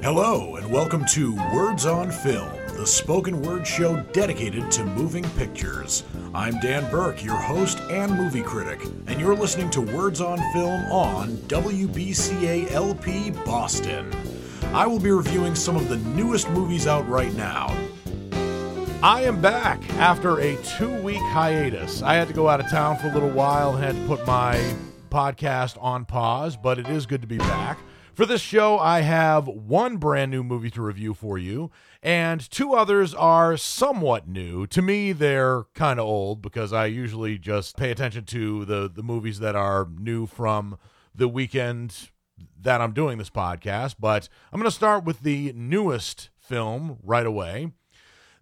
Hello, and welcome to Words on Film, the spoken word show dedicated to moving pictures. I'm Dan Burke, your host and movie critic, and you're listening to Words on Film on WBCA LP Boston. I will be reviewing some of the newest movies out right now. I am back after a two week hiatus. I had to go out of town for a little while and had to put my podcast on pause, but it is good to be back. For this show, I have one brand new movie to review for you, and two others are somewhat new. To me, they're kind of old because I usually just pay attention to the, the movies that are new from the weekend that I'm doing this podcast. But I'm going to start with the newest film right away.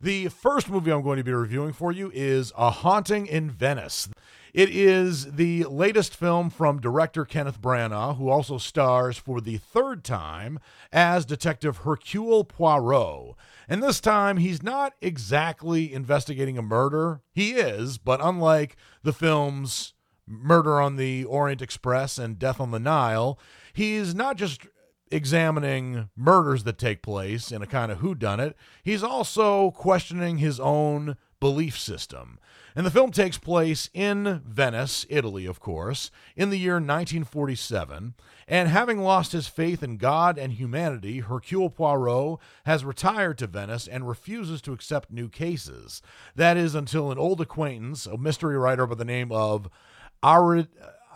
The first movie I'm going to be reviewing for you is A Haunting in Venice. It is the latest film from director Kenneth Branagh, who also stars for the third time as Detective Hercule Poirot. And this time, he's not exactly investigating a murder. He is, but unlike the films Murder on the Orient Express and Death on the Nile, he's not just examining murders that take place in a kind of whodunit, he's also questioning his own belief system. And the film takes place in Venice, Italy, of course, in the year 1947. And having lost his faith in God and humanity, Hercule Poirot has retired to Venice and refuses to accept new cases. That is until an old acquaintance, a mystery writer by the name of Arid.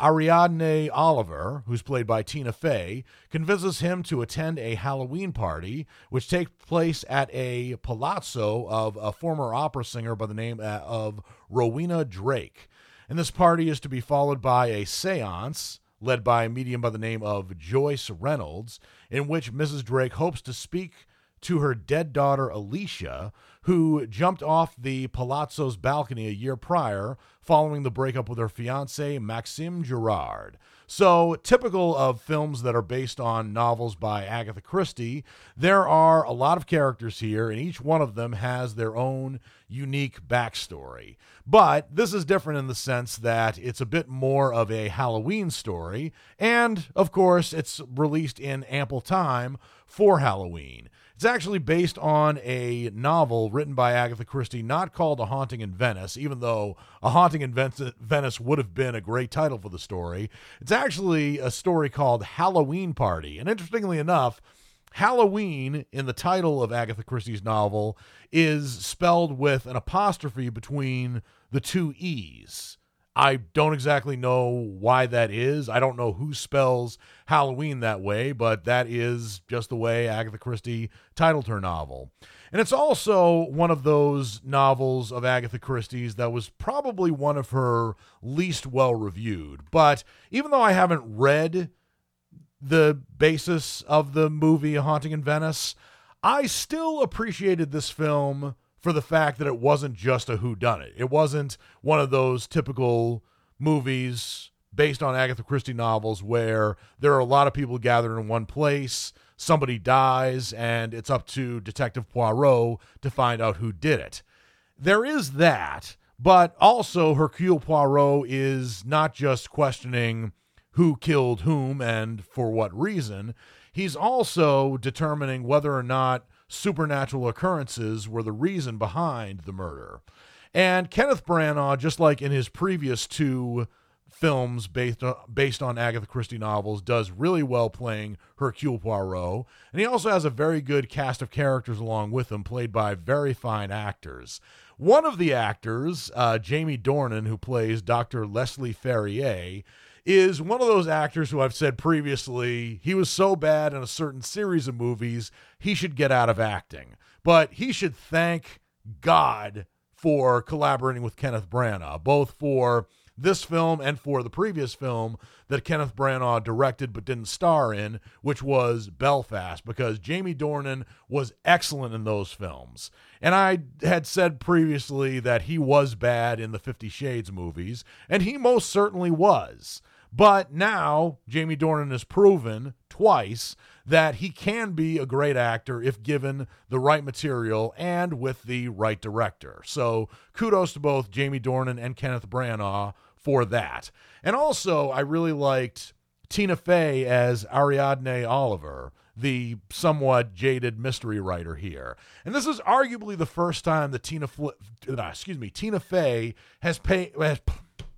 Ariadne Oliver, who's played by Tina Fey, convinces him to attend a Halloween party, which takes place at a palazzo of a former opera singer by the name uh, of Rowena Drake. And this party is to be followed by a seance led by a medium by the name of Joyce Reynolds, in which Mrs. Drake hopes to speak to her dead daughter Alicia, who jumped off the palazzo's balcony a year prior following the breakup with her fiance, Maxime Girard. So, typical of films that are based on novels by Agatha Christie, there are a lot of characters here, and each one of them has their own unique backstory. But this is different in the sense that it's a bit more of a Halloween story, and of course, it's released in ample time for Halloween. It's actually based on a novel written by Agatha Christie, not called A Haunting in Venice, even though A Haunting in Venice would have been a great title for the story. It's actually a story called Halloween Party. And interestingly enough, Halloween in the title of Agatha Christie's novel is spelled with an apostrophe between the two E's. I don't exactly know why that is. I don't know who spells Halloween that way, but that is just the way Agatha Christie titled her novel. And it's also one of those novels of Agatha Christie's that was probably one of her least well reviewed. But even though I haven't read the basis of the movie Haunting in Venice, I still appreciated this film for the fact that it wasn't just a whodunit. It wasn't one of those typical movies based on Agatha Christie novels where there are a lot of people gathered in one place, somebody dies, and it's up to Detective Poirot to find out who did it. There is that, but also Hercule Poirot is not just questioning who killed whom and for what reason. He's also determining whether or not supernatural occurrences were the reason behind the murder. And Kenneth Branagh, just like in his previous two films based on, based on Agatha Christie novels, does really well playing Hercule Poirot. And he also has a very good cast of characters along with him, played by very fine actors. One of the actors, uh, Jamie Dornan, who plays Dr. Leslie Ferrier, is one of those actors who I've said previously he was so bad in a certain series of movies, he should get out of acting. But he should thank God for collaborating with Kenneth Branagh, both for this film and for the previous film that Kenneth Branagh directed but didn't star in, which was Belfast, because Jamie Dornan was excellent in those films. And I had said previously that he was bad in the Fifty Shades movies, and he most certainly was. But now Jamie Dornan has proven twice that he can be a great actor if given the right material and with the right director. So kudos to both Jamie Dornan and Kenneth Branagh for that. And also, I really liked Tina Fey as Ariadne Oliver, the somewhat jaded mystery writer here. And this is arguably the first time that Tina, Fl- uh, excuse me, Tina Fey has pay, has,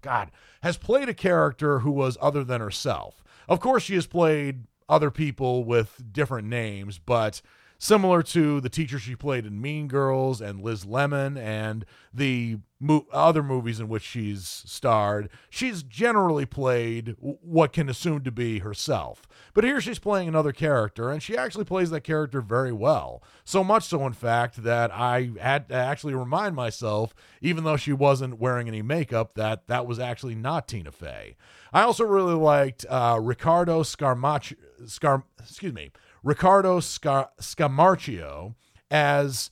God, has played a character who was other than herself. Of course, she has played other people with different names, but similar to the teacher she played in Mean Girls and Liz Lemon and the mo- other movies in which she's starred, she's generally played what can assume to be herself. But here she's playing another character, and she actually plays that character very well. So much so, in fact, that I had to actually remind myself, even though she wasn't wearing any makeup, that that was actually not Tina Fey. I also really liked uh, Riccardo Scarmacci, Scar, excuse me, Riccardo Scar- Scamarcio as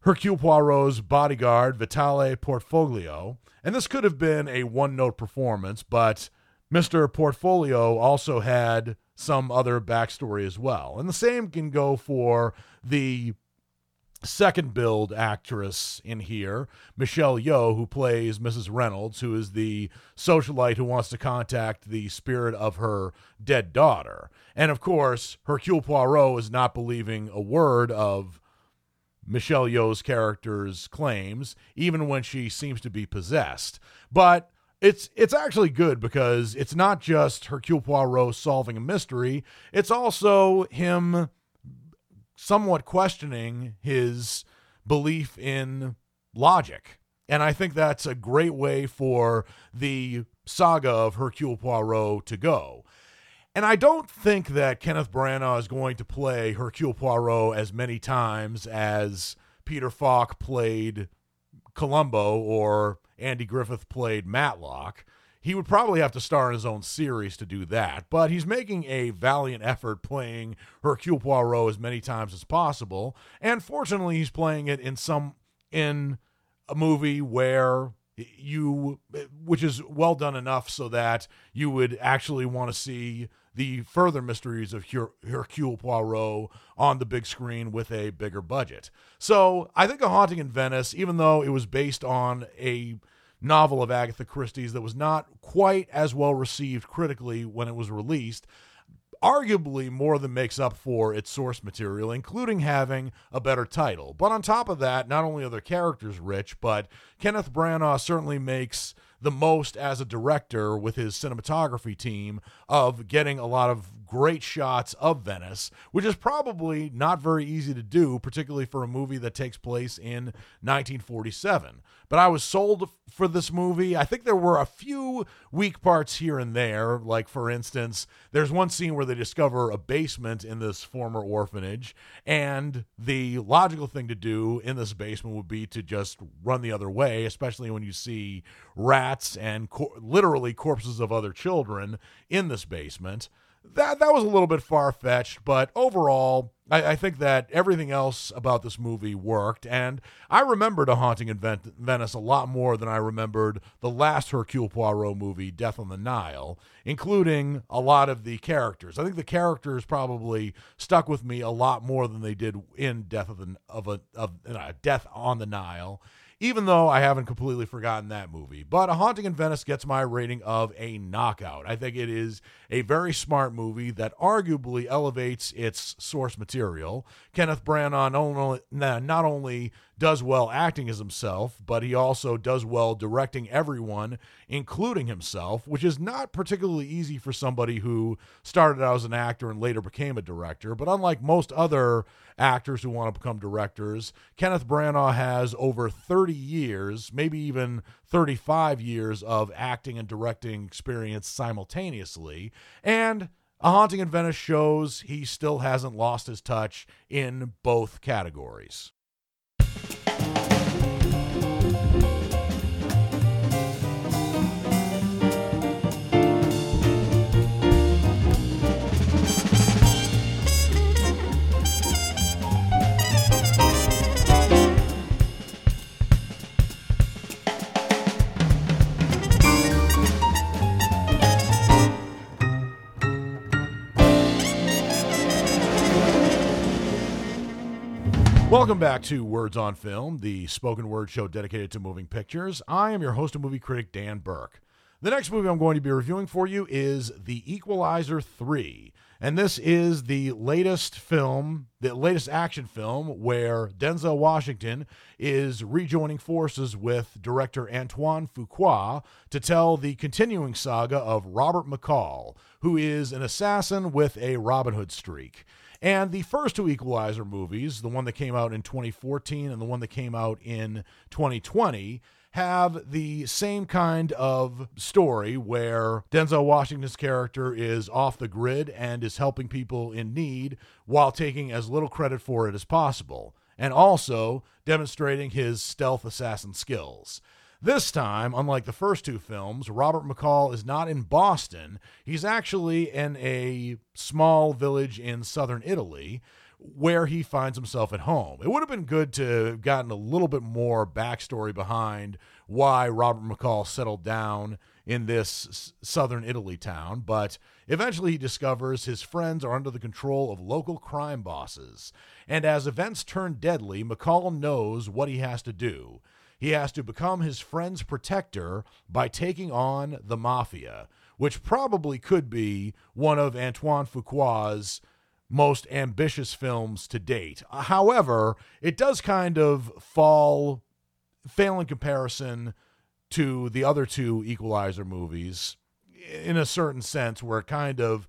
Hercule Poirot's bodyguard, Vitale Portfoglio. And this could have been a one note performance, but Mr. Portfoglio also had some other backstory as well. And the same can go for the second build actress in here, Michelle Yeoh, who plays Mrs. Reynolds, who is the socialite who wants to contact the spirit of her dead daughter. And of course, Hercule Poirot is not believing a word of Michelle Yeoh's character's claims, even when she seems to be possessed. But it's it's actually good because it's not just Hercule Poirot solving a mystery, it's also him somewhat questioning his belief in logic. And I think that's a great way for the saga of Hercule Poirot to go. And I don't think that Kenneth Branagh is going to play Hercule Poirot as many times as Peter Falk played Columbo or Andy Griffith played Matlock. He would probably have to star in his own series to do that, but he's making a valiant effort playing Hercule Poirot as many times as possible. And fortunately, he's playing it in some in a movie where you which is well done enough so that you would actually want to see the further mysteries of Her- Hercule Poirot on the big screen with a bigger budget. So I think A Haunting in Venice, even though it was based on a novel of Agatha Christie's that was not quite as well received critically when it was released, arguably more than makes up for its source material, including having a better title. But on top of that, not only are characters rich, but Kenneth Branagh certainly makes the most as a director with his cinematography team of getting a lot of great shots of Venice, which is probably not very easy to do, particularly for a movie that takes place in 1947. But I was sold for this movie. I think there were a few weak parts here and there. Like, for instance, there's one scene where they discover a basement in this former orphanage, and the logical thing to do in this basement would be to just run the other way, especially when you see rats and cor- literally corpses of other children in this basement that that was a little bit far fetched, but overall, I, I, think that everything else about this movie worked. And I remembered A Haunting in Ven- Venice a lot more than I remembered the last Hercule Poirot movie, Death on the Nile, including a lot of the characters. I think the characters probably stuck with me a lot more than they did in Death of of a of uh, Death on the Nile even though I haven't completely forgotten that movie. But A Haunting in Venice gets my rating of a knockout. I think it is a very smart movie that arguably elevates its source material. Kenneth Branagh not only does well acting as himself, but he also does well directing everyone, including himself, which is not particularly easy for somebody who started out as an actor and later became a director. But unlike most other actors who want to become directors, Kenneth Branagh has over 30 years, maybe even 35 years of acting and directing experience simultaneously. And a Haunting in Venice shows he still hasn't lost his touch in both categories. Welcome back to Words on Film, the spoken word show dedicated to moving pictures. I am your host and movie critic, Dan Burke. The next movie I'm going to be reviewing for you is The Equalizer 3. And this is the latest film, the latest action film where Denzel Washington is rejoining forces with director Antoine Fuqua to tell the continuing saga of Robert McCall, who is an assassin with a Robin Hood streak. And the first two Equalizer movies, the one that came out in 2014 and the one that came out in 2020, have the same kind of story where Denzel Washington's character is off the grid and is helping people in need while taking as little credit for it as possible, and also demonstrating his stealth assassin skills. This time, unlike the first two films, Robert McCall is not in Boston. He's actually in a small village in southern Italy where he finds himself at home. It would have been good to have gotten a little bit more backstory behind why Robert McCall settled down in this southern Italy town, but eventually he discovers his friends are under the control of local crime bosses. And as events turn deadly, McCall knows what he has to do. He has to become his friend's protector by taking on the mafia, which probably could be one of Antoine Fuqua's most ambitious films to date. However, it does kind of fall, fail in comparison to the other two Equalizer movies in a certain sense, where it kind of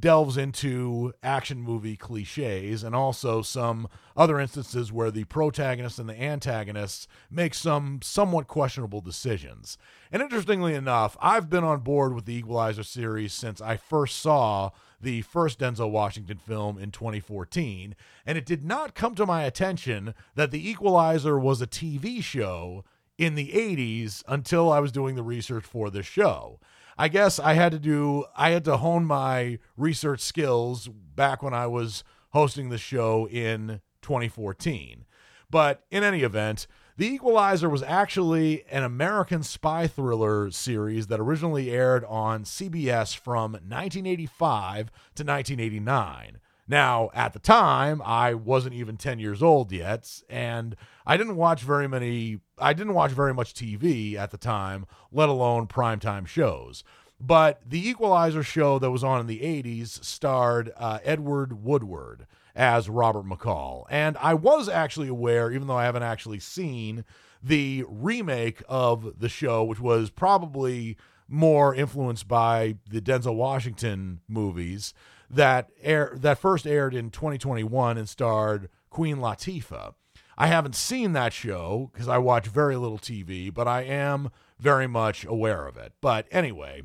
delves into action movie cliches and also some other instances where the protagonist and the antagonists make some somewhat questionable decisions. And interestingly enough, I've been on board with the Equalizer series since I first saw the first Denzel Washington film in 2014, and it did not come to my attention that The Equalizer was a TV show in the 80s until I was doing the research for this show. I guess I had to do I had to hone my research skills back when I was hosting the show in 2014. But in any event, The Equalizer was actually an American spy thriller series that originally aired on CBS from 1985 to 1989. Now, at the time, I wasn't even 10 years old yet, and I didn't watch very many, I didn't watch very much TV at the time, let alone primetime shows. But the Equalizer show that was on in the 80s starred uh, Edward Woodward as Robert McCall. And I was actually aware, even though I haven't actually seen the remake of the show, which was probably more influenced by the Denzel Washington movies that air that first aired in 2021 and starred Queen Latifah. I haven't seen that show because I watch very little TV, but I am very much aware of it. But anyway,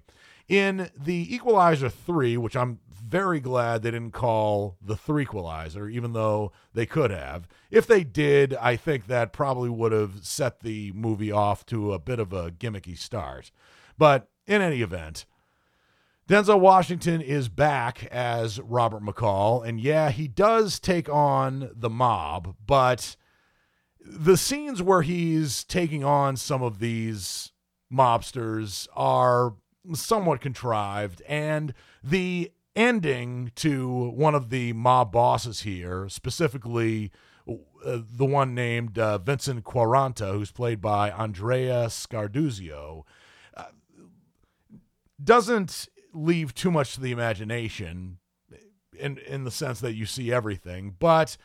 in the Equalizer 3, which I'm very glad they didn't call the Threequalizer, even though they could have. If they did, I think that probably would have set the movie off to a bit of a gimmicky start. But in any event, Denzel Washington is back as Robert McCall, and yeah, he does take on the mob, but the scenes where he's taking on some of these mobsters are somewhat contrived, and the ending to one of the mob bosses here, specifically uh, the one named uh, Vincent Quaranta, who's played by Andrea Scarduzio, uh, doesn't leave too much to the imagination in in the sense that you see everything, but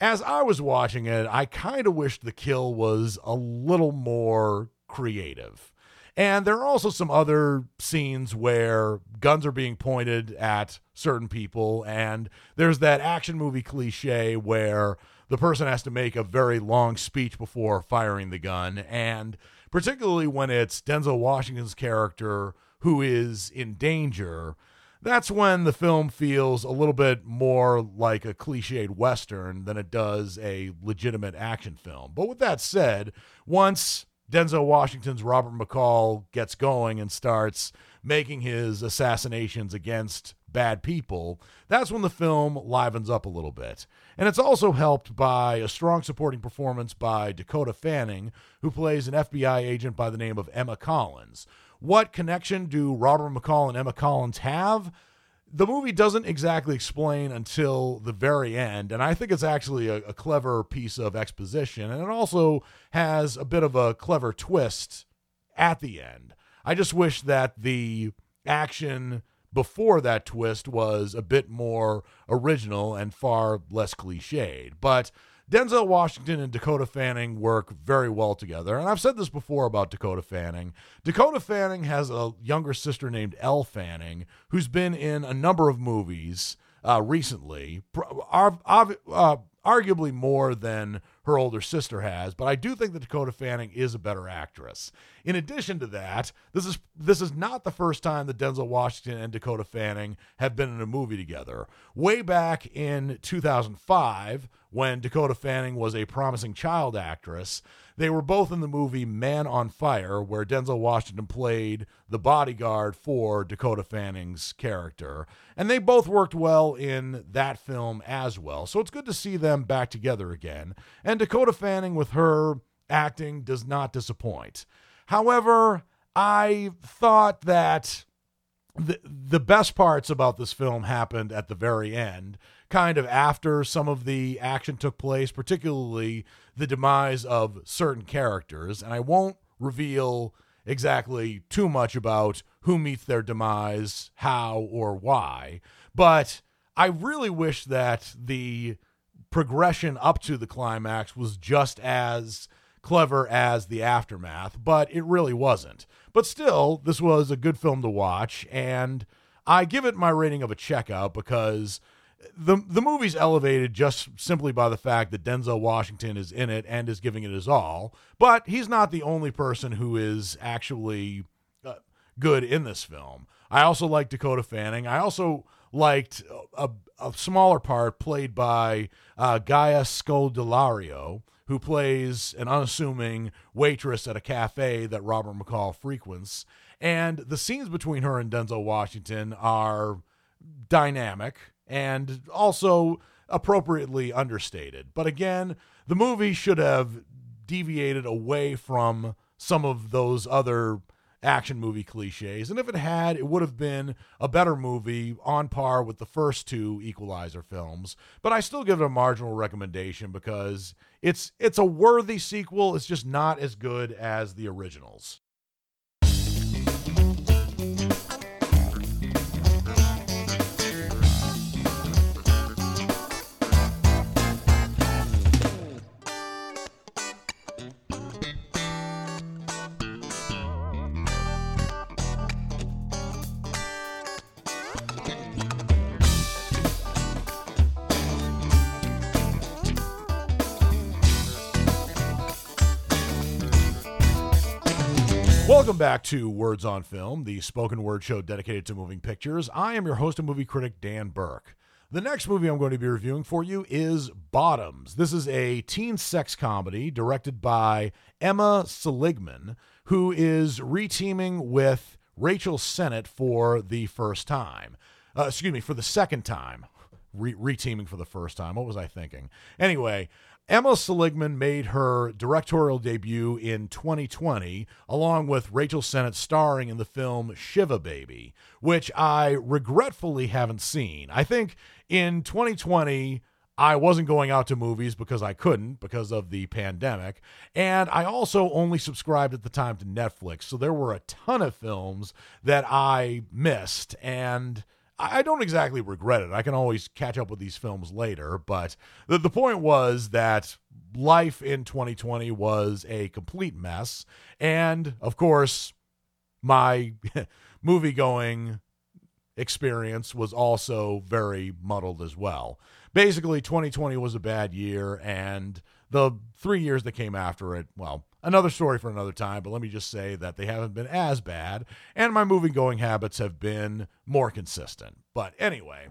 as I was watching it, I kind of wished the kill was a little more creative. And there are also some other scenes where guns are being pointed at certain people, and there's that action movie cliche where the person has to make a very long speech before firing the gun. And particularly when it's Denzel Washington's character who is in danger, that's when the film feels a little bit more like a cliched Western than it does a legitimate action film. But with that said, once Denzel Washington's Robert McCall gets going and starts making his assassinations against bad people, that's when the film livens up a little bit. And it's also helped by a strong supporting performance by Dakota Fanning, who plays an FBI agent by the name of Emma Collins. What connection do Robert McCall and Emma Collins have? The movie doesn't exactly explain until the very end, and I think it's actually a, a clever piece of exposition, and it also has a bit of a clever twist at the end. I just wish that the action before that twist was a bit more original and far less cliched. But Denzel Washington and Dakota Fanning work very well together. And I've said this before about Dakota Fanning. Dakota Fanning has a younger sister named Elle Fanning, who's been in a number of movies uh, recently, uh, arguably more than her older sister has, but I do think that Dakota Fanning is a better actress. In addition to that, this is this is not the first time that Denzel Washington and Dakota Fanning have been in a movie together. Way back in 2005, when Dakota Fanning was a promising child actress, they were both in the movie Man on Fire, where Denzel Washington played the bodyguard for Dakota Fanning's character. And they both worked well in that film as well. So it's good to see them back together again. And Dakota Fanning, with her acting, does not disappoint. However, I thought that the the best parts about this film happened at the very end kind of after some of the action took place, particularly the demise of certain characters. And I won't reveal exactly too much about who meets their demise, how, or why. But I really wish that the progression up to the climax was just as clever as the aftermath, but it really wasn't. But still, this was a good film to watch, and I give it my rating of a checkout because the the movie's elevated just simply by the fact that Denzel Washington is in it and is giving it his all. But he's not the only person who is actually uh, good in this film. I also like Dakota Fanning. I also liked a, a smaller part played by uh, Gaia Scodellaro, who plays an unassuming waitress at a cafe that Robert McCall frequents. And the scenes between her and Denzel Washington are dynamic and also appropriately understated. But again, the movie should have deviated away from some of those other action movie cliches. And if it had, it would have been a better movie on par with the first two Equalizer films. But I still give it a marginal recommendation because it's it's a worthy sequel. It's just not as good as the originals. Welcome back to Words on Film, the spoken word show dedicated to moving pictures. I am your host and movie critic, Dan Burke. The next movie I'm going to be reviewing for you is Bottoms. This is a teen sex comedy directed by Emma Seligman, who is reteaming with Rachel Sennott for the first time. Uh, excuse me, for the second time. Re- reteaming for the first time. What was I thinking? Anyway, Emma Seligman made her directorial debut in 2020, along with Rachel Sennott starring in the film Shiva Baby, which I regretfully haven't seen. I think in 2020, I wasn't going out to movies because I couldn't because of the pandemic. And I also only subscribed at the time to Netflix. So there were a ton of films that I missed. And I don't exactly regret it. I can always catch up with these films later, but the, the point was that life in 2020 was a complete mess. And of course, my movie going experience was also very muddled as well. Basically, 2020 was a bad year, and the three years that came after it, well, Another story for another time, but let me just say that they haven't been as bad, and my movie going habits have been more consistent. But anyway,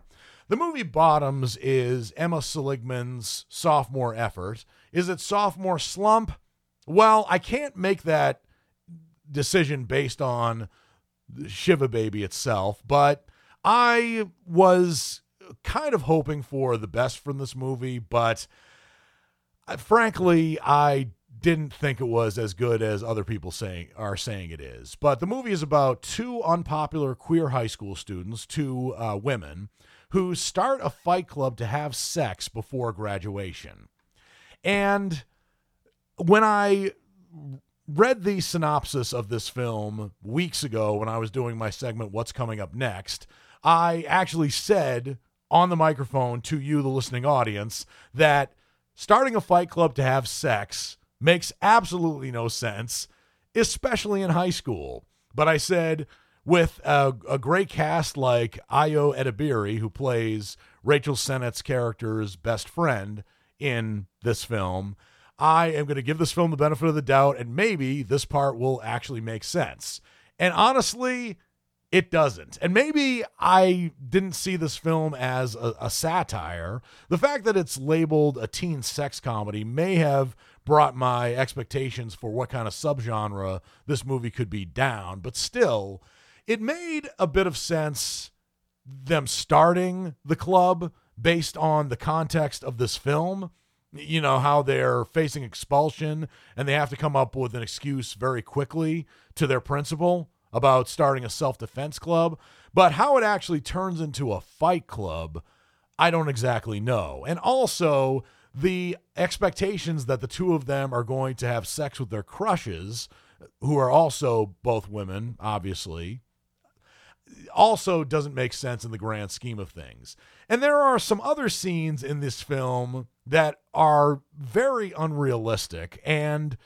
the movie Bottoms is Emma Seligman's sophomore effort. Is it sophomore slump? Well, I can't make that decision based on Shiva Baby itself, but I was kind of hoping for the best from this movie, but uh, frankly, I didn't think it was as good as other people saying are saying it is. But the movie is about two unpopular queer high school students, two uh, women, who start a fight club to have sex before graduation. And when I read the synopsis of this film weeks ago when I was doing my segment, What's Coming Up Next. I actually said on the microphone to you, the listening audience, that starting a fight club to have sex makes absolutely no sense, especially in high school. But I said, with a, a great cast like Ayo Edebiri, who plays Rachel Sennott's character's best friend in this film, I am going to give this film the benefit of the doubt, and maybe this part will actually make sense. And honestly, it doesn't. And maybe I didn't see this film as a, a, satire. The fact that it's labeled a teen sex comedy may have brought my expectations for what kind of subgenre this movie could be down, but still, it made a bit of sense them starting the club based on the context of this film. You know how they're facing expulsion and they have to come up with an excuse very quickly to their principal about starting a self-defense club. But how it actually turns into a fight club i don't exactly know. And also the expectations that the two of them are going to have sex with their crushes who are also both women obviously also doesn't make sense in the grand scheme of things. And there are some other scenes in this film that are very unrealistic and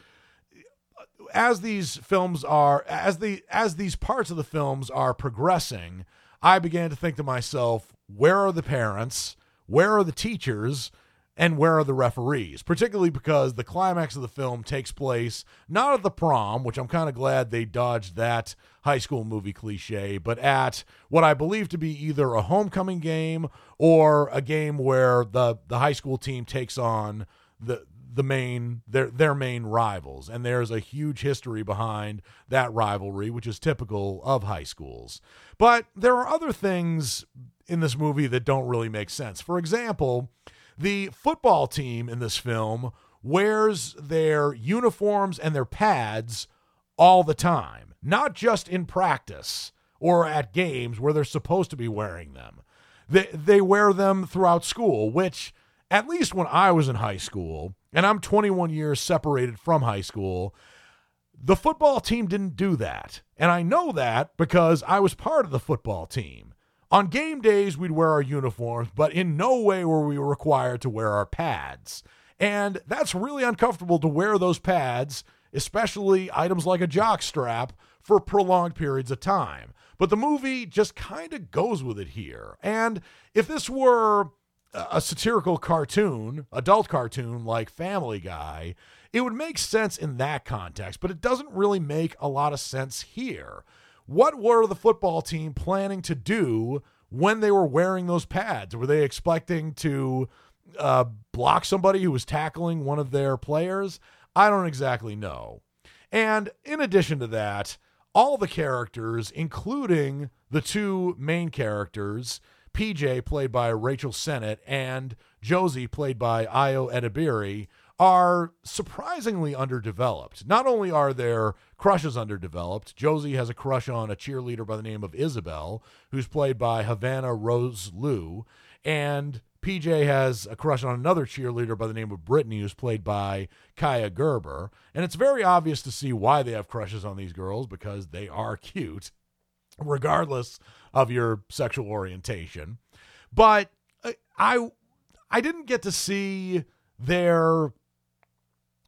as these films are as the as these parts of the films are progressing, I began to think to myself, where are the parents? Where are the teachers? And where are the referees? Particularly because the climax of the film takes place not at the prom, which I'm kind of glad they dodged that high school movie cliche, but at what I believe to be either a homecoming game or a game where the the high school team takes on the the main their their main rivals and there's a huge history behind that rivalry which is typical of high schools but there are other things in this movie that don't really make sense for example the football team in this film wears their uniforms and their pads all the time, not just in practice or at games where they're supposed to be wearing them. They, they wear them throughout school, which, at least when I was in high school, and I'm 21 years separated from high school, the football team didn't do that. And I know that because I was part of the football team. On game days, we'd wear our uniforms, but in no way were we required to wear our pads. And that's really uncomfortable to wear those pads, especially items like a jock strap, for prolonged periods of time. But the movie just kind of goes with it here. And if this were a satirical cartoon, adult cartoon like Family Guy, it would make sense in that context, but it doesn't really make a lot of sense here. What were the football team planning to do when they were wearing those pads? Were they expecting to uh, block somebody who was tackling one of their players? I don't exactly know. And in addition to that, all the characters, including the two main characters, PJ, played by Rachel Sennott, and Josie, played by Ayo Edebiri, are surprisingly underdeveloped. Not only are their crushes underdeveloped, Josie has a crush on a cheerleader by the name of Isabel, who's played by Havana Rose Liu, and PJ has a crush on another cheerleader by the name of Brittany, who's played by Kaya Gerber. And it's very obvious to see why they have crushes on these girls because they are cute, regardless of your sexual orientation. But uh, I I didn't get to see their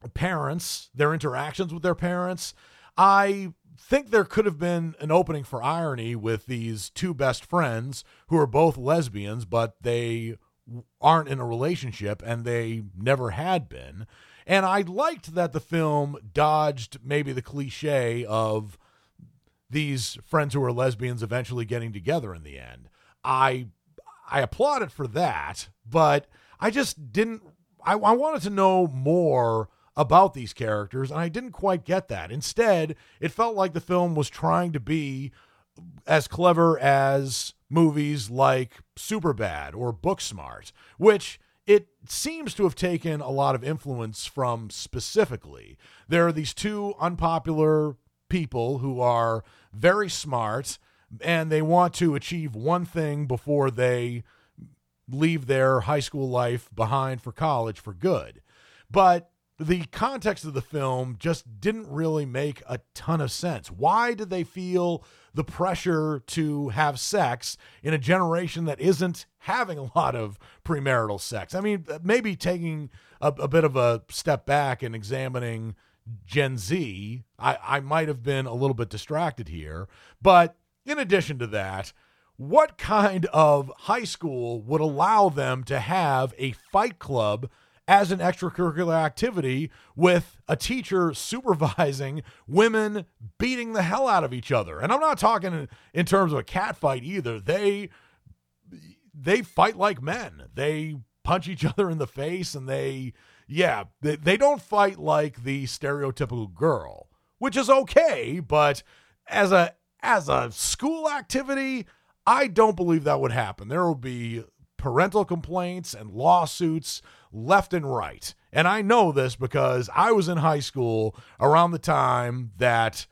parents, their interactions with their parents. I think there could have been an opening for irony with these two best friends who are both lesbians, but they aren't in a relationship and they never had been. And I liked that the film dodged maybe the cliche of these friends who are lesbians eventually getting together in the end. I I applauded for that, but I just didn't I, I wanted to know more about these characters, and I didn't quite get that. Instead, it felt like the film was trying to be as clever as movies like Superbad or Booksmart, which it seems to have taken a lot of influence from specifically. There are these two unpopular people who are very smart and they want to achieve one thing before they leave their high school life behind for college for good. But the context of the film just didn't really make a ton of sense. Why did they feel the pressure to have sex in a generation that isn't having a lot of premarital sex? I mean, uh, maybe taking a, a bit of a step back and examining Gen Z, I, I might have been a little bit distracted here. But in addition to that, what kind of high school would allow them to have a fight club as an extracurricular activity with a teacher supervising women beating the hell out of each other. And I'm not talking in, in terms of a cat fight either. They they fight like men. They punch each other in the face and they yeah, they, they don't fight like the stereotypical girl, which is okay, but as a as a school activity, I don't believe that would happen. There will be parental complaints and lawsuits left and right. And I know this because I was in high school around the time that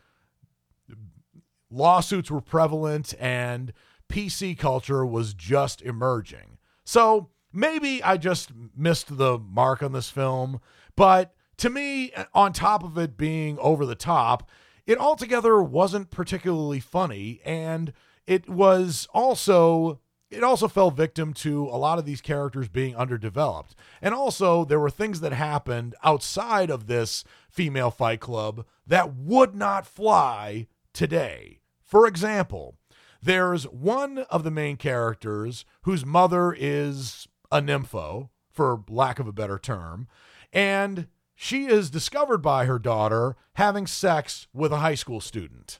lawsuits were prevalent and PC culture was just emerging. So maybe I just missed the mark on this film, but to me, on top of it being over the top, it altogether wasn't particularly funny and it was also it also fell victim to a lot of these characters being underdeveloped. And also, there were things that happened outside of this female fight club that would not fly today. For example, there's one of the main characters whose mother is a nympho, for lack of a better term, and she is discovered by her daughter having sex with a high school student.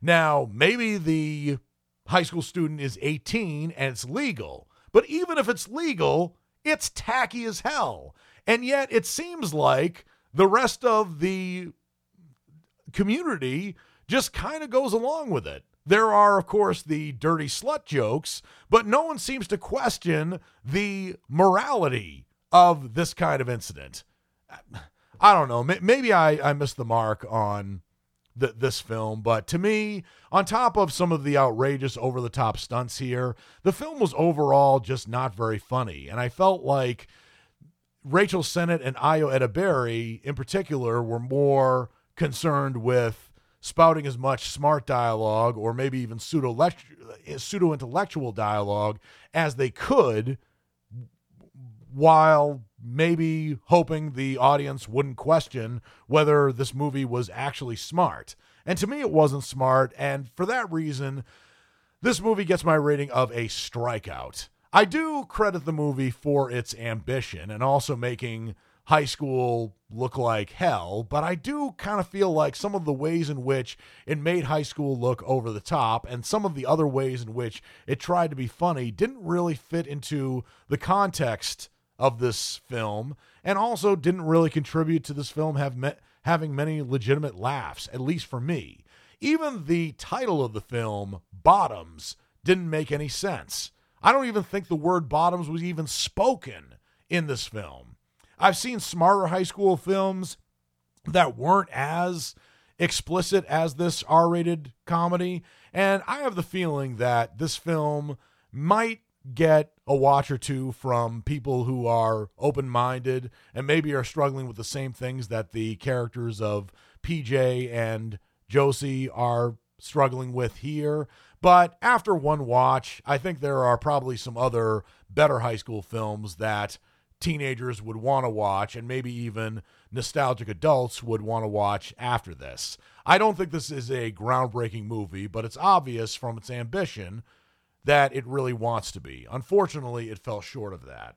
Now, maybe the high school student is 18 and it's legal. But even if it's legal, it's tacky as hell. And yet it seems like the rest of the community just kind of goes along with it. There are, of course, the dirty slut jokes, but no one seems to question the morality of this kind of incident. I don't know. Maybe I, I missed the mark on th- this film. But to me, on top of some of the outrageous, over the top stunts here, the film was overall just not very funny. And I felt like Rachel Sennott and Ayo Edebiri, in particular, were more concerned with spouting as much smart dialogue or maybe even pseudo eh, pseudo intellectual dialogue as they could while maybe hoping the audience wouldn't question whether this movie was actually smart. And to me, it wasn't smart. And for that reason, this movie gets my rating of a strikeout. I do credit the movie for its ambition and also making high school look like hell, but I do kind of feel like some of the ways in which it made high school look over the top and some of the other ways in which it tried to be funny didn't really fit into the context of this film and also didn't really contribute to this film have met, having many legitimate laughs, at least for me. Even the title of the film, Bottoms, didn't make any sense. I don't even think the word bottoms was even spoken in this film. I've seen smarter high school films that weren't as explicit as this R rated comedy, and I have the feeling that this film might get a watch or two from people who are open minded and maybe are struggling with the same things that the characters of PJ and Josie are struggling with here. But after one watch, I think there are probably some other better high school films that teenagers would want to watch and maybe even nostalgic adults would want to watch after this. I don't think this is a groundbreaking movie, but it's obvious from its ambition that it really wants to be. Unfortunately, it fell short of that.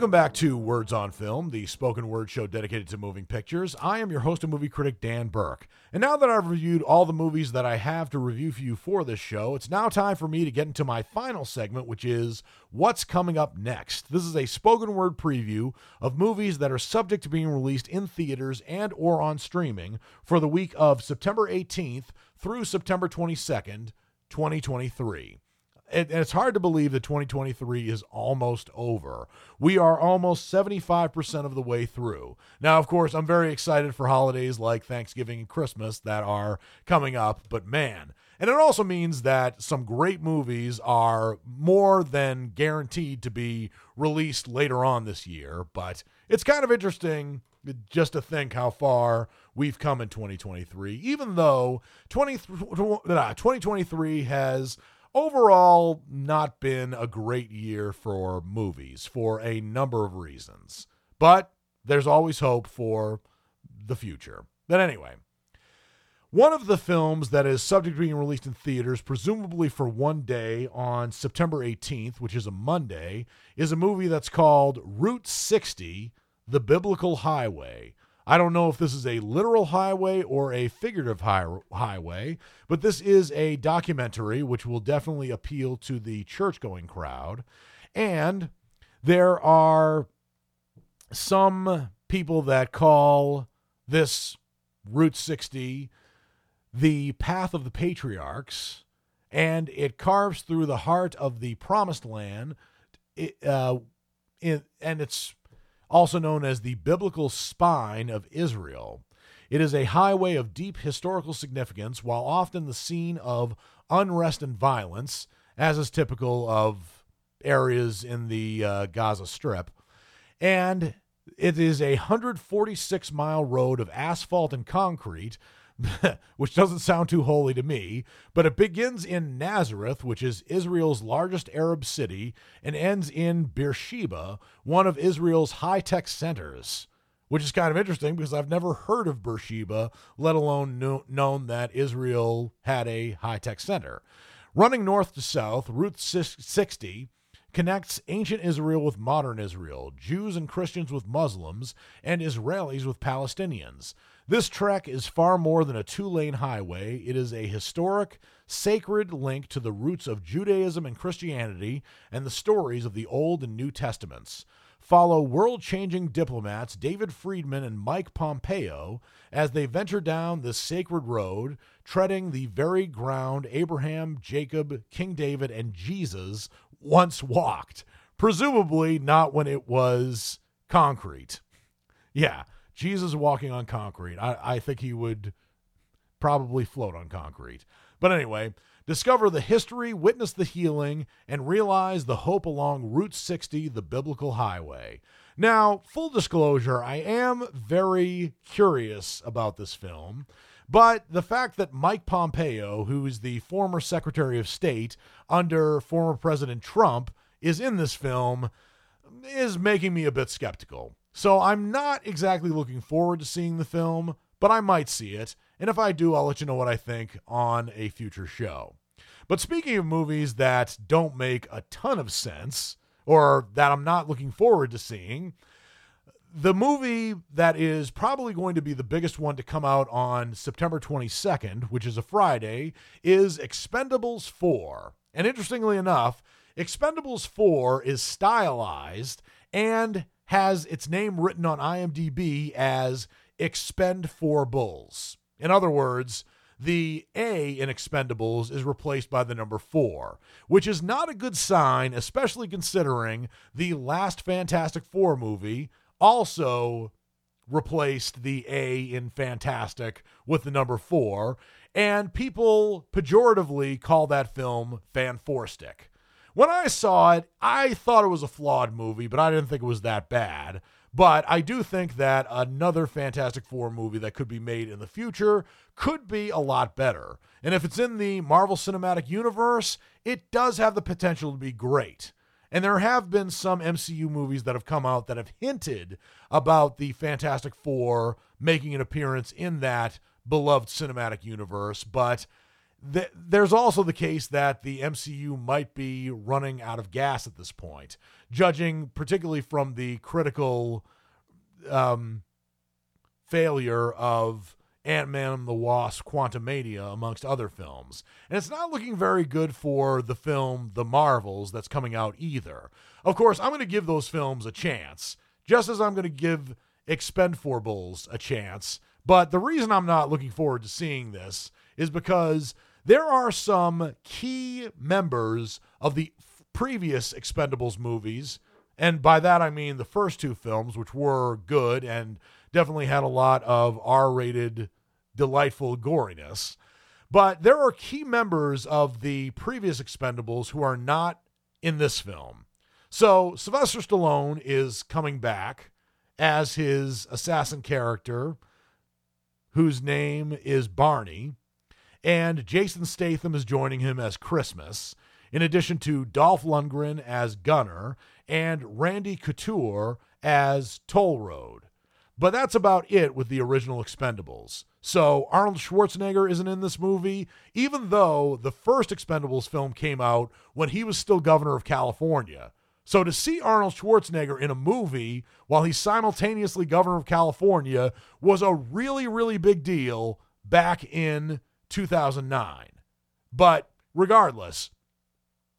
Welcome back to Words on Film, the spoken word show dedicated to moving pictures. I am your host and movie critic, Dan Burke. And now that I've reviewed all the movies that I have to review for you for this show, it's now time for me to get into my final segment, which is What's Coming Up Next. This is a spoken word preview of movies that are subject to being released in theaters and or on streaming for the week of September 18th through September 22nd, 2023 and it's hard to believe that 2023 is almost over. We are almost 75% of the way through. Now, of course, I'm very excited for holidays like Thanksgiving and Christmas that are coming up, but man, and it also means that some great movies are more than guaranteed to be released later on this year, but it's kind of interesting just to think how far we've come in 2023, even though 20, 2023 has overall not been a great year for movies for a number of reasons. But there's always hope for the future. But anyway, one of the films that is subject to being released in theaters, presumably for one day on September 18th, which is a Monday, is a movie that's called Route 60 The Biblical Highway. I don't know if this is a literal highway or a figurative high- highway, but this is a documentary which will definitely appeal to the church going crowd. And there are some people that call this Route 60 the path of the patriarchs, and it carves through the heart of the promised land. It, uh, it, and it's also known as the biblical spine of Israel. It is a highway of deep historical significance, while often the scene of unrest and violence, as is typical of areas in the uh, Gaza Strip. And it is a 146 mile road of asphalt and concrete which doesn't sound too holy to me, but it begins in Nazareth, which is Israel's largest Arab city, and ends in Beersheba, one of Israel's high tech centers. Which is kind of interesting because I've never heard of Beersheba, let alone kno- known that Israel had a high tech center. Running north to south, Route 60 connects ancient Israel with modern Israel, Jews and Christians with Muslims, and Israelis with Palestinians. This trek is far more than a two lane highway. It is a historic, sacred link to the roots of Judaism and Christianity and the stories of the Old and New Testaments. Follow world changing diplomats David Friedman and Mike Pompeo as they venture down this sacred road, treading the very ground Abraham, Jacob, King David, and Jesus once walked, presumably not when it was concrete. Yeah, Jesus walking on concrete. I, I think he would probably float on concrete. But anyway, discover the history, witness the healing, and realize the hope along Route 60, the biblical highway. Now, full disclosure, I am very curious about this film, but the fact that Mike Pompeo, who is the former Secretary of State under former President Trump, is in this film is making me a bit skeptical. So I'm not exactly looking forward to seeing the film, but I might see it. And if I do, I'll let you know what I think on a future show. But speaking of movies that don't make a ton of sense, or that I'm not looking forward to seeing, the movie that is probably going to be the biggest one to come out on September 22nd, which is a Friday, is Expendables 4. And interestingly enough, Expendables 4 is stylized and has its name written on IMDb as Expend Four Bulls. In other words, the A in Expendables is replaced by the number four, which is not a good sign, especially considering the last Fantastic Four movie also replaced the A in Fantastic with the number four, and people pejoratively call that film Fan Four Stick. When I saw it, I thought it was a flawed movie, but I didn't think it was that bad. But I do think that another Fantastic Four movie that could be made in the future could be a lot better. And if it's in the Marvel Cinematic Universe, it does have the potential to be great. And there have been some MCU movies that have come out that have hinted about the Fantastic Four making an appearance in that beloved cinematic universe, but th- there's also the case that the MCU might be running out of gas at this point, judging particularly from the critical um, failure of Ant Man and the Wasp Quantumania, amongst other films. And it's not looking very good for the film The Marvels that's coming out either. Of course, I'm going to give those films a chance, just as I'm going to give Expendables a chance. But the reason I'm not looking forward to seeing this is because there are some key members of the previous Expendables movies. And by that, I mean the first two films, which were good and definitely had a lot of R rated, delightful goriness. But there are key members of the previous Expendables who are not in this film. So Sylvester Stallone is coming back as his assassin character, whose name is Barney. And Jason Statham is joining him as Christmas, in addition to Dolph Lundgren as Gunner and Randy Couture as Toll Road. But that's about it with the original Expendables. So Arnold Schwarzenegger isn't in this movie, even though the first Expendables film came out when he was still governor of California. So to see Arnold Schwarzenegger in a movie while he's simultaneously governor of California was a really, really big deal back in 2009. But regardless,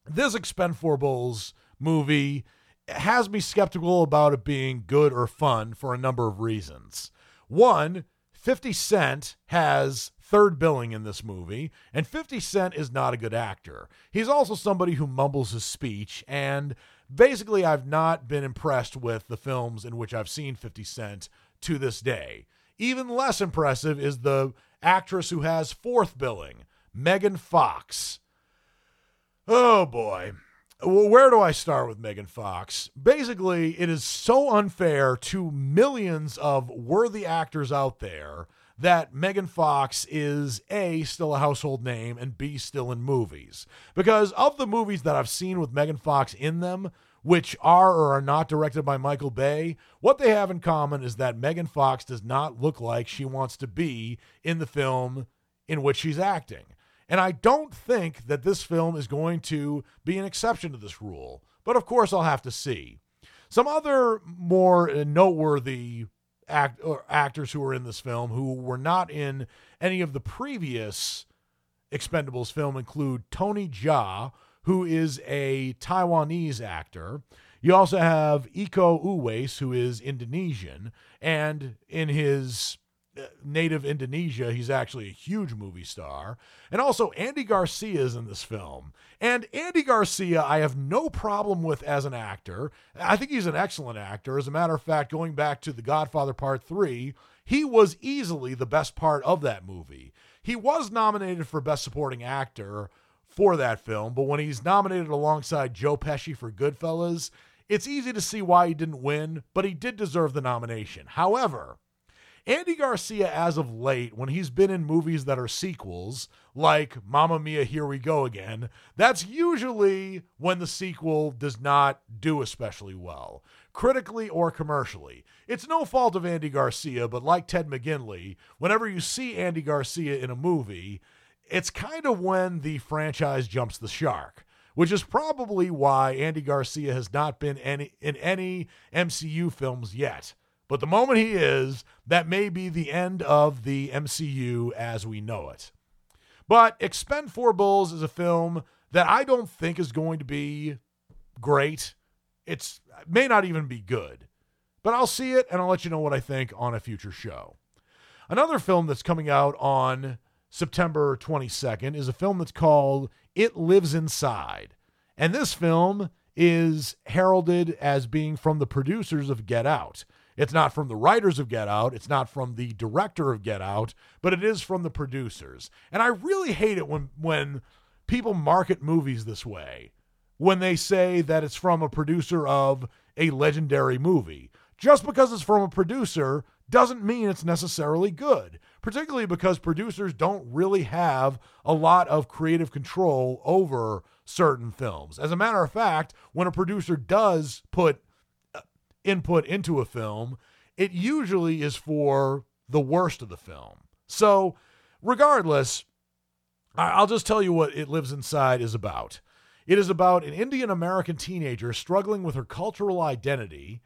this Expendables movie has me skeptical about it being good or fun for a number of reasons. One, 50 Cent has third billing in this movie, and 50 Cent is not a good actor. He's also somebody who mumbles his speech, and basically, I've not been impressed with the films in which I've seen 50 Cent to this day. Even less impressive is the actress who has fourth billing, Megan Fox. Oh boy. Well, where do I start with Megan Fox? Basically, it is so unfair to millions of worthy actors out there that Megan Fox is A, still a household name, and B, still in movies. Because of the movies that I've seen with Megan Fox in them, which are or are not directed by Michael Bay, what they have in common is that Megan Fox does not look like she wants to be in the film in which she's acting. And I don't think that this film is going to be an exception to this rule. But of course, I'll have to see. Some other more uh, noteworthy act, actors who are in this film who were not in any of the previous Expendables film include Tony Jaa, who is a Taiwanese actor. You also have Iko Uwais, who is Indonesian, and in his uh, native Indonesia. He's actually a huge movie star. And also, Andy Garcia is in this film. And Andy Garcia, I have no problem with as an actor. I think he's an excellent actor. As a matter of fact, going back to The Godfather Part 3, he was easily the best part of that movie. He was nominated for Best Supporting Actor for that film, but when he's nominated alongside Joe Pesci for Goodfellas, it's easy to see why he didn't win, but he did deserve the nomination. However, Andy Garcia, as of late, when he's been in movies that are sequels, like Mamma Mia, Here We Go Again, that's usually when the sequel does not do especially well, critically or commercially. It's no fault of Andy Garcia, but like Ted McGinley, whenever you see Andy Garcia in a movie, it's kind of when the franchise jumps the shark which is probably why Andy Garcia has not been any in any MCU films yet. But the moment he is, that may be the end of the MCU as we know it. But Expend Four Bulls is a film that I don't think is going to be great. It's it may not even be good. But I'll see it and I'll let you know what I think on a future show. Another film that's coming out on September 22nd is a film that's called It Lives Inside. And this film is heralded as being from the producers of Get Out. It's not from the writers of Get Out, it's not from the director of Get Out, but it is from the producers. And I really hate it when when people market movies this way. When they say that it's from a producer of a legendary movie. Just because it's from a producer doesn't mean it's necessarily good, particularly because producers don't really have a lot of creative control over certain films. As a matter of fact, when a producer does put uh, input into a film, it usually is for the worst of the film. So, regardless, I'll just tell you what It Lives Inside is about. It is about an Indian American teenager struggling with her cultural identity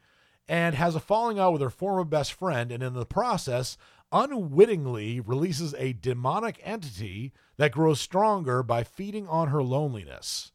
and has a falling out with her former best friend, and in the process, unwittingly releases a demonic entity that grows stronger by feeding on her loneliness.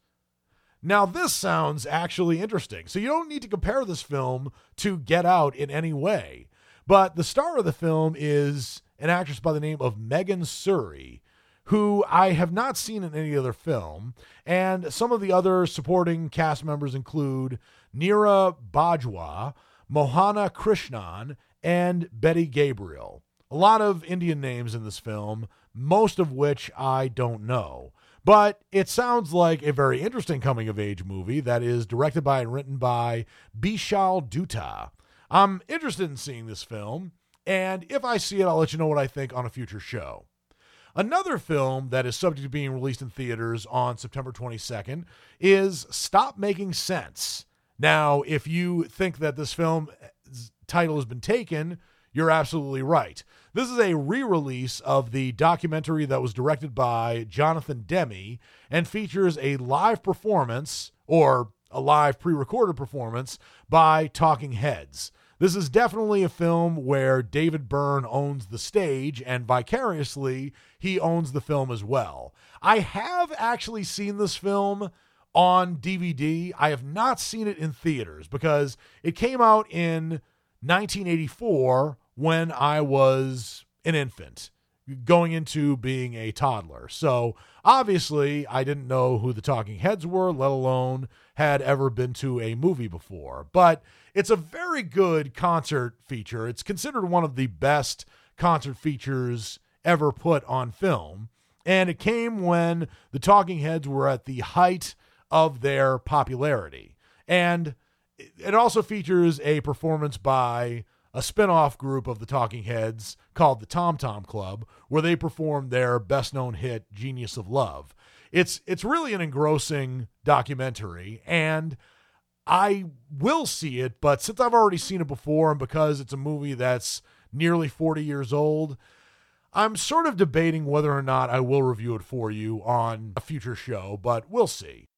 Now, this sounds actually interesting. So, you don't need to compare this film to Get Out in any way. But the star of the film is an actress by the name of Megan Suri, who I have not seen in any other film. And some of the other supporting cast members include Neeru Bajwa, Mohana Krishnan, and Betty Gabriel. A lot of Indian names in this film, most of which I don't know. But it sounds like a very interesting coming of age movie that is directed by and written by Bishal Dutta. I'm interested in seeing this film, and if I see it, I'll let you know what I think on a future show. Another film that is subject to being released in theaters on September 22nd is Stop Making Sense. Now, if you think that this film title has been taken, you're absolutely right. This is a re release of the documentary that was directed by Jonathan Demme and features a live performance or a live pre recorded performance by Talking Heads. This is definitely a film where David Byrne owns the stage and vicariously he owns the film as well. I have actually seen this film on DVD. I have not seen it in theaters because it came out in 1984 when I was an infant going into being a toddler. So obviously, I didn't know who the Talking Heads were, let alone had ever been to a movie before. But it's a very good concert feature. It's considered one of the best concert features ever put on film. And it came when the Talking Heads were at the height of their popularity. And it also features a performance by a spin-off group of the Talking Heads called the Tom Tom Club, where they performed their best-known hit Genius of Love. It's it's really an engrossing documentary and I will see it, but since I've already seen it before and because it's a movie that's nearly 40 years old, I'm sort of debating whether or not I will review it for you on a future show, but we'll see.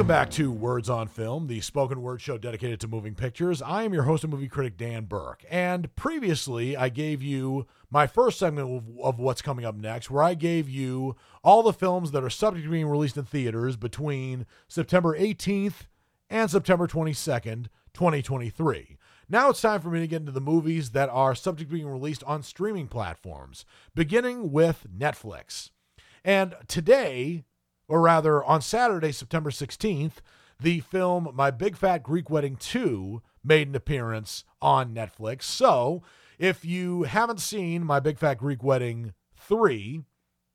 Welcome back to Words on Film, the spoken word show dedicated to moving pictures. I am your host and movie critic, Dan Burke. And previously, I gave you my first segment of, of, what's coming up next, where I gave you all the films that are subject to being released in theaters between September 18th and September 22nd, 2023. Now it's time for me to get into the movies that are subject to being released on streaming platforms, beginning with Netflix. And today, or rather on Saturday, September 16th, the film My Big Fat Greek Wedding 2 made an appearance on Netflix. So, if you haven't seen My Big Fat Greek Wedding 3,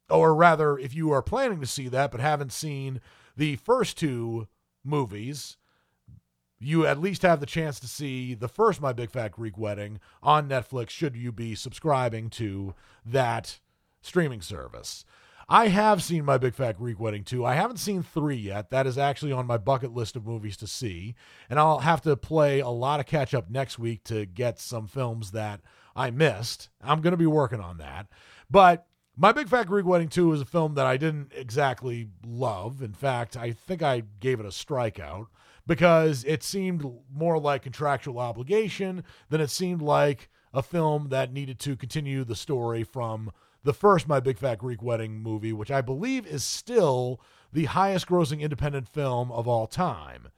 or rather, if you are planning to see that but haven't seen the first two movies, you at least have the chance to see the first My Big Fat Greek Wedding on Netflix should you be subscribing to that streaming service. I have seen My Big Fat Greek Wedding 2. I haven't seen 3 yet. That is actually on my bucket list of movies to see. And I'll have to play a lot of catch up next week to get some films that I missed. I'm going to be working on that. But My Big Fat Greek Wedding 2 is a film that I didn't exactly love. In fact, I think I gave it a strikeout because it seemed more like contractual obligation than it seemed like a film that needed to continue the story from the first My Big Fat Greek Wedding movie, which I believe is still the highest grossing independent film of all time.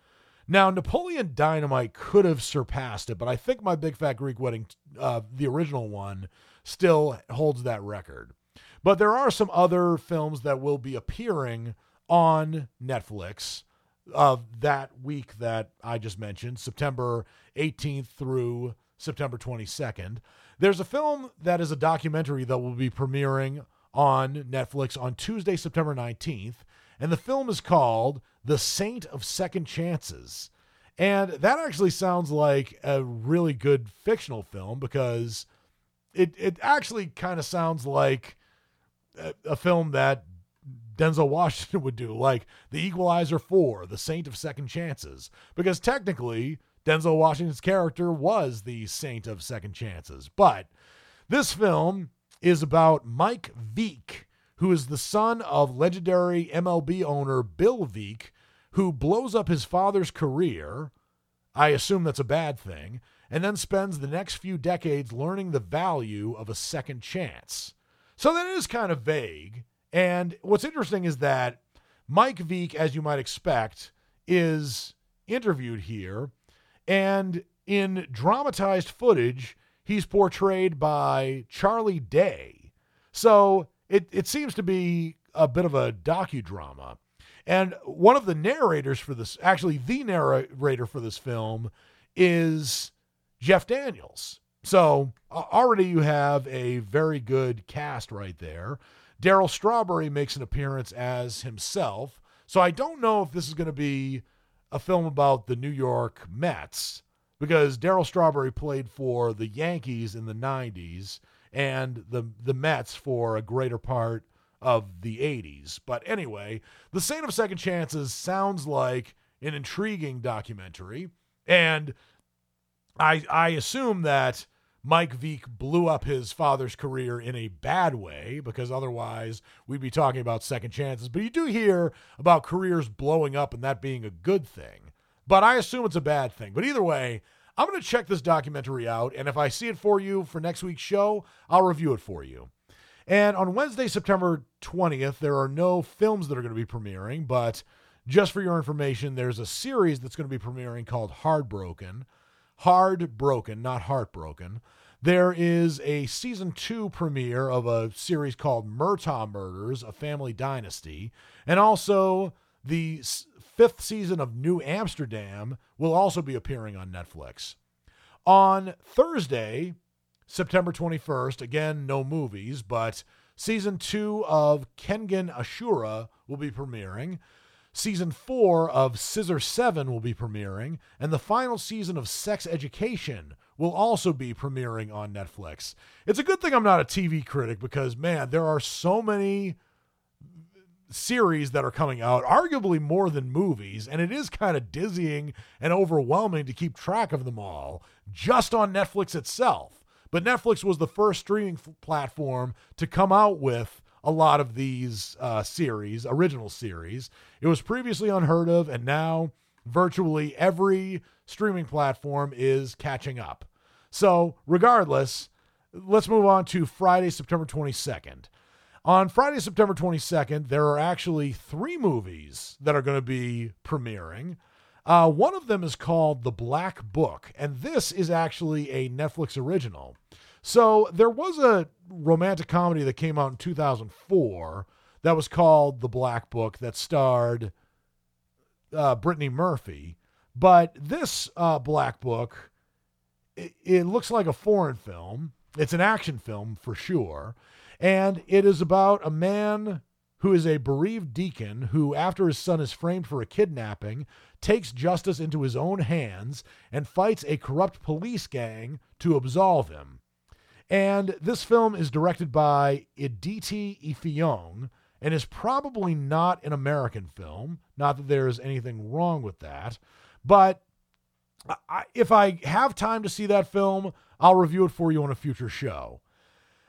Now, Napoleon Dynamite could have surpassed it, but I think My Big Fat Greek Wedding, uh, the original one, still holds that record. But there are some other films that will be appearing on Netflix of that week that I just mentioned, September 18th through September 22nd. There's a film that is a documentary that will be premiering on Netflix on Tuesday, September 19th. And the film is called The Saint of Second Chances. And that actually sounds like a really good fictional film because it, it actually kind of sounds like a, a film that Denzel Washington would do, like The Equalizer 4, The Saint of Second Chances. Because technically, Denzel Washington's character was the Saint of Second Chances. But this film is about Mike Veeck, who is the son of legendary MLB owner Bill Veeck, who blows up his father's career. I assume that's a bad thing. And then spends the next few decades learning the value of a second chance. So that is kind of vague. And what's interesting is that Mike Veeck, as you might expect, is interviewed here. And in dramatized footage, he's portrayed by Charlie Day. So it, it seems to be a bit of a docudrama. And one of the narrators for this, actually, the narrator for this film is Jeff Daniels. So already you have a very good cast right there. Darryl Strawberry makes an appearance as himself. So I don't know if this is going to be a film about the New York Mets because Darryl Strawberry played for the Yankees in the 90s and the the Mets for a greater part of the 80s. But anyway, The Saint of Second Chances sounds like an intriguing documentary and I I assume that Mike Veeck blew up his father's career in a bad way because otherwise we'd be talking about second chances. But you do hear about careers blowing up and that being a good thing. But I assume it's a bad thing. But either way, I'm going to check this documentary out. And if I see it for you for next week's show, I'll review it for you. And on Wednesday, September 20th, there are no films that are going to be premiering. But just for your information, there's a series that's going to be premiering called Hardbroken. Hard Broken, not Heartbroken. There is a season two premiere of a series called Murdaugh Murders, A Family Dynasty. And also, the fifth season of New Amsterdam will also be appearing on Netflix. On Thursday, September 21st, again, no movies, but season two of Kengan Ashura will be premiering. Season four of Scissor 7 will be premiering, and the final season of Sex Education will also be premiering on Netflix. It's a good thing I'm not a TV critic because, man, there are so many series that are coming out, arguably more than movies, and it is kind of dizzying and overwhelming to keep track of them all just on Netflix itself. But Netflix was the first streaming f- platform to come out with a lot of these uh, series, original series. It was previously unheard of, and now virtually every streaming platform is catching up. So, regardless, let's move on to Friday, September 22nd. On Friday, September 22nd, there are actually three movies that are going to be premiering. Uh, one of them is called The Black Book, and this is actually a Netflix original. So there was a romantic comedy that came out in 2004 that was called The Black Book that starred uh, Brittany Murphy. But this uh, Black Book, it, it looks like a foreign film. It's an action film for sure. And it is about a man who is a bereaved deacon who, after his son is framed for a kidnapping, takes justice into his own hands and fights a corrupt police gang to absolve him. And this film is directed by Editi Effiong and is probably not an American film. Not that there is anything wrong with that. But I, if I have time to see that film, I'll review it for you on a future show.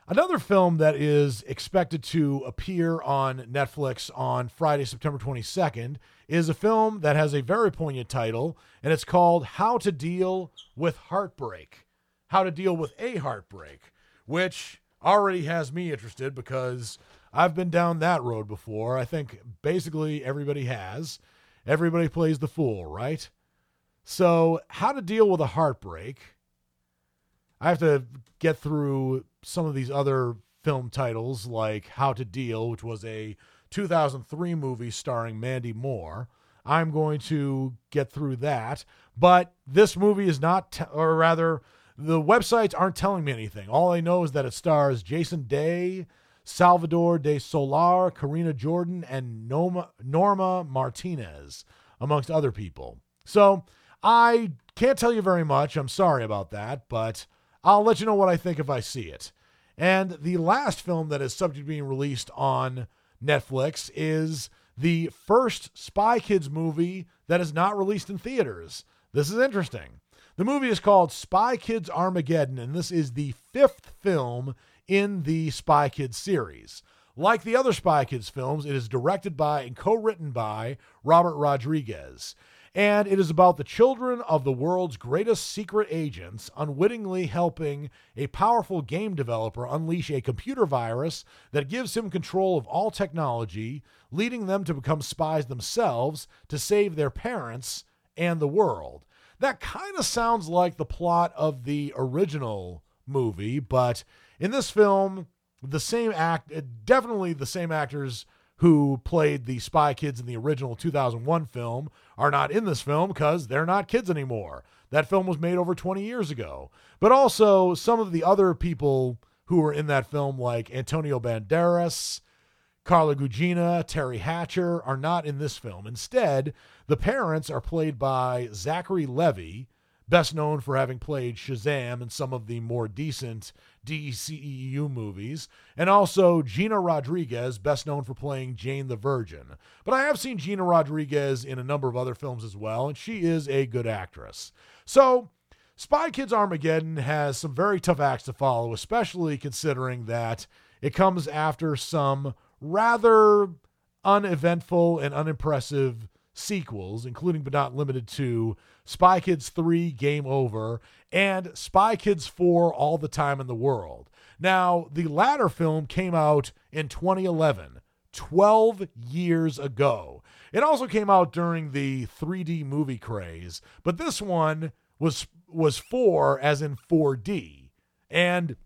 Another film that is expected to appear on Netflix on Friday, September 22nd, is a film that has a very poignant title, and it's called How to Deal with Heartbreak how to deal with a heartbreak, which already has me interested because I've been down that road before. I think basically everybody has. Everybody plays the fool, right? So, how to deal with a heartbreak. I have to get through some of these other film titles like How to Deal, which was a 2003 movie starring Mandy Moore. I'm going to get through that. But this movie is not, or rather, the websites aren't telling me anything. All I know is that it stars Jason Day, Salvador de Solar, Karina Jordan, and Norma, Norma Martinez, amongst other people. So I can't tell you very much. I'm sorry about that, but I'll let you know what I think if I see it. And the last film that is subject to being released on Netflix is the first Spy Kids movie that is not released in theaters. This is interesting. The movie is called Spy Kids Armageddon, and this is the fifth film in the Spy Kids series. Like the other Spy Kids films, it is directed by and co written by Robert Rodriguez. And it is about the children of the world's greatest secret agents unwittingly helping a powerful game developer unleash a computer virus that gives him control of all technology, leading them to become spies themselves to save their parents and the world. That kind of sounds like the plot of the original movie, but in this film, the same act, eh, definitely the same actors who played the Spy Kids in the original 2001 film are not in this film because they're not kids anymore. That film was made over 20 years ago. But also, some of the other people who were in that film, like Antonio Banderas, Carla Gugino, Teri Hatcher, are not in this film. Instead, the parents are played by Zachary Levi, best known for having played Shazam in some of the more decent DCEU movies, and also Gina Rodriguez, best known for playing Jane the Virgin. But I have seen Gina Rodriguez in a number of other films as well, and she is a good actress. So, Spy Kids Armageddon has some very tough acts to follow, especially considering that it comes after some rather uneventful and unimpressive sequels, including but not limited to Spy Kids 3 Game Over and Spy Kids 4 All the Time in the World. Now, the latter film came out in 2011, 12 years ago. It also came out during the 3D movie craze, but this one was was 4 as in 4D. And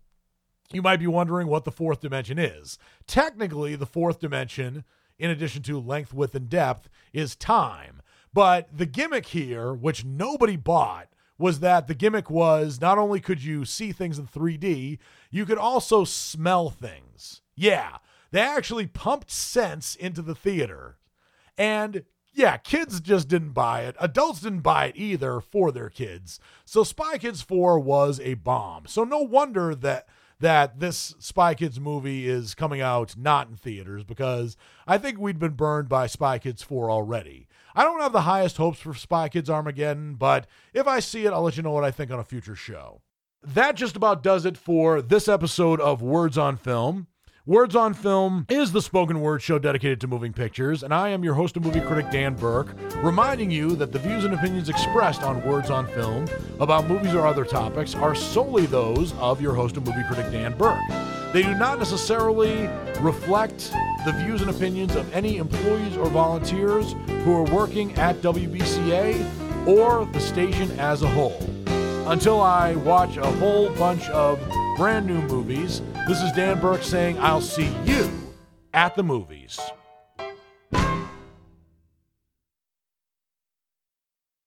you might be wondering what the fourth dimension is. Technically, the fourth dimension in addition to length, width, and depth, is time. But the gimmick here, which nobody bought, was that the gimmick was not only could you see things in 3D, you could also smell things. Yeah, they actually pumped sense into the theater. And yeah, kids just didn't buy it. Adults didn't buy it either for their kids. So Spy Kids 4 was a bomb. So no wonder that that this Spy Kids movie is coming out not in theaters because I think we'd been burned by Spy Kids 4 already. I don't have the highest hopes for Spy Kids Armageddon, but if I see it, I'll let you know what I think on a future show. That just about does it for this episode of Words on Film. Words on Film is the spoken word show dedicated to moving pictures, and I am your host and movie critic, Dan Burke, reminding you that the views and opinions expressed on Words on Film about movies or other topics are solely those of your host and movie critic, Dan Burke. They do not necessarily reflect the views and opinions of any employees or volunteers who are working at WBCA or the station as a whole. Until I watch a whole bunch of brand new movies, this is Dan Burke saying, I'll see you at the movies.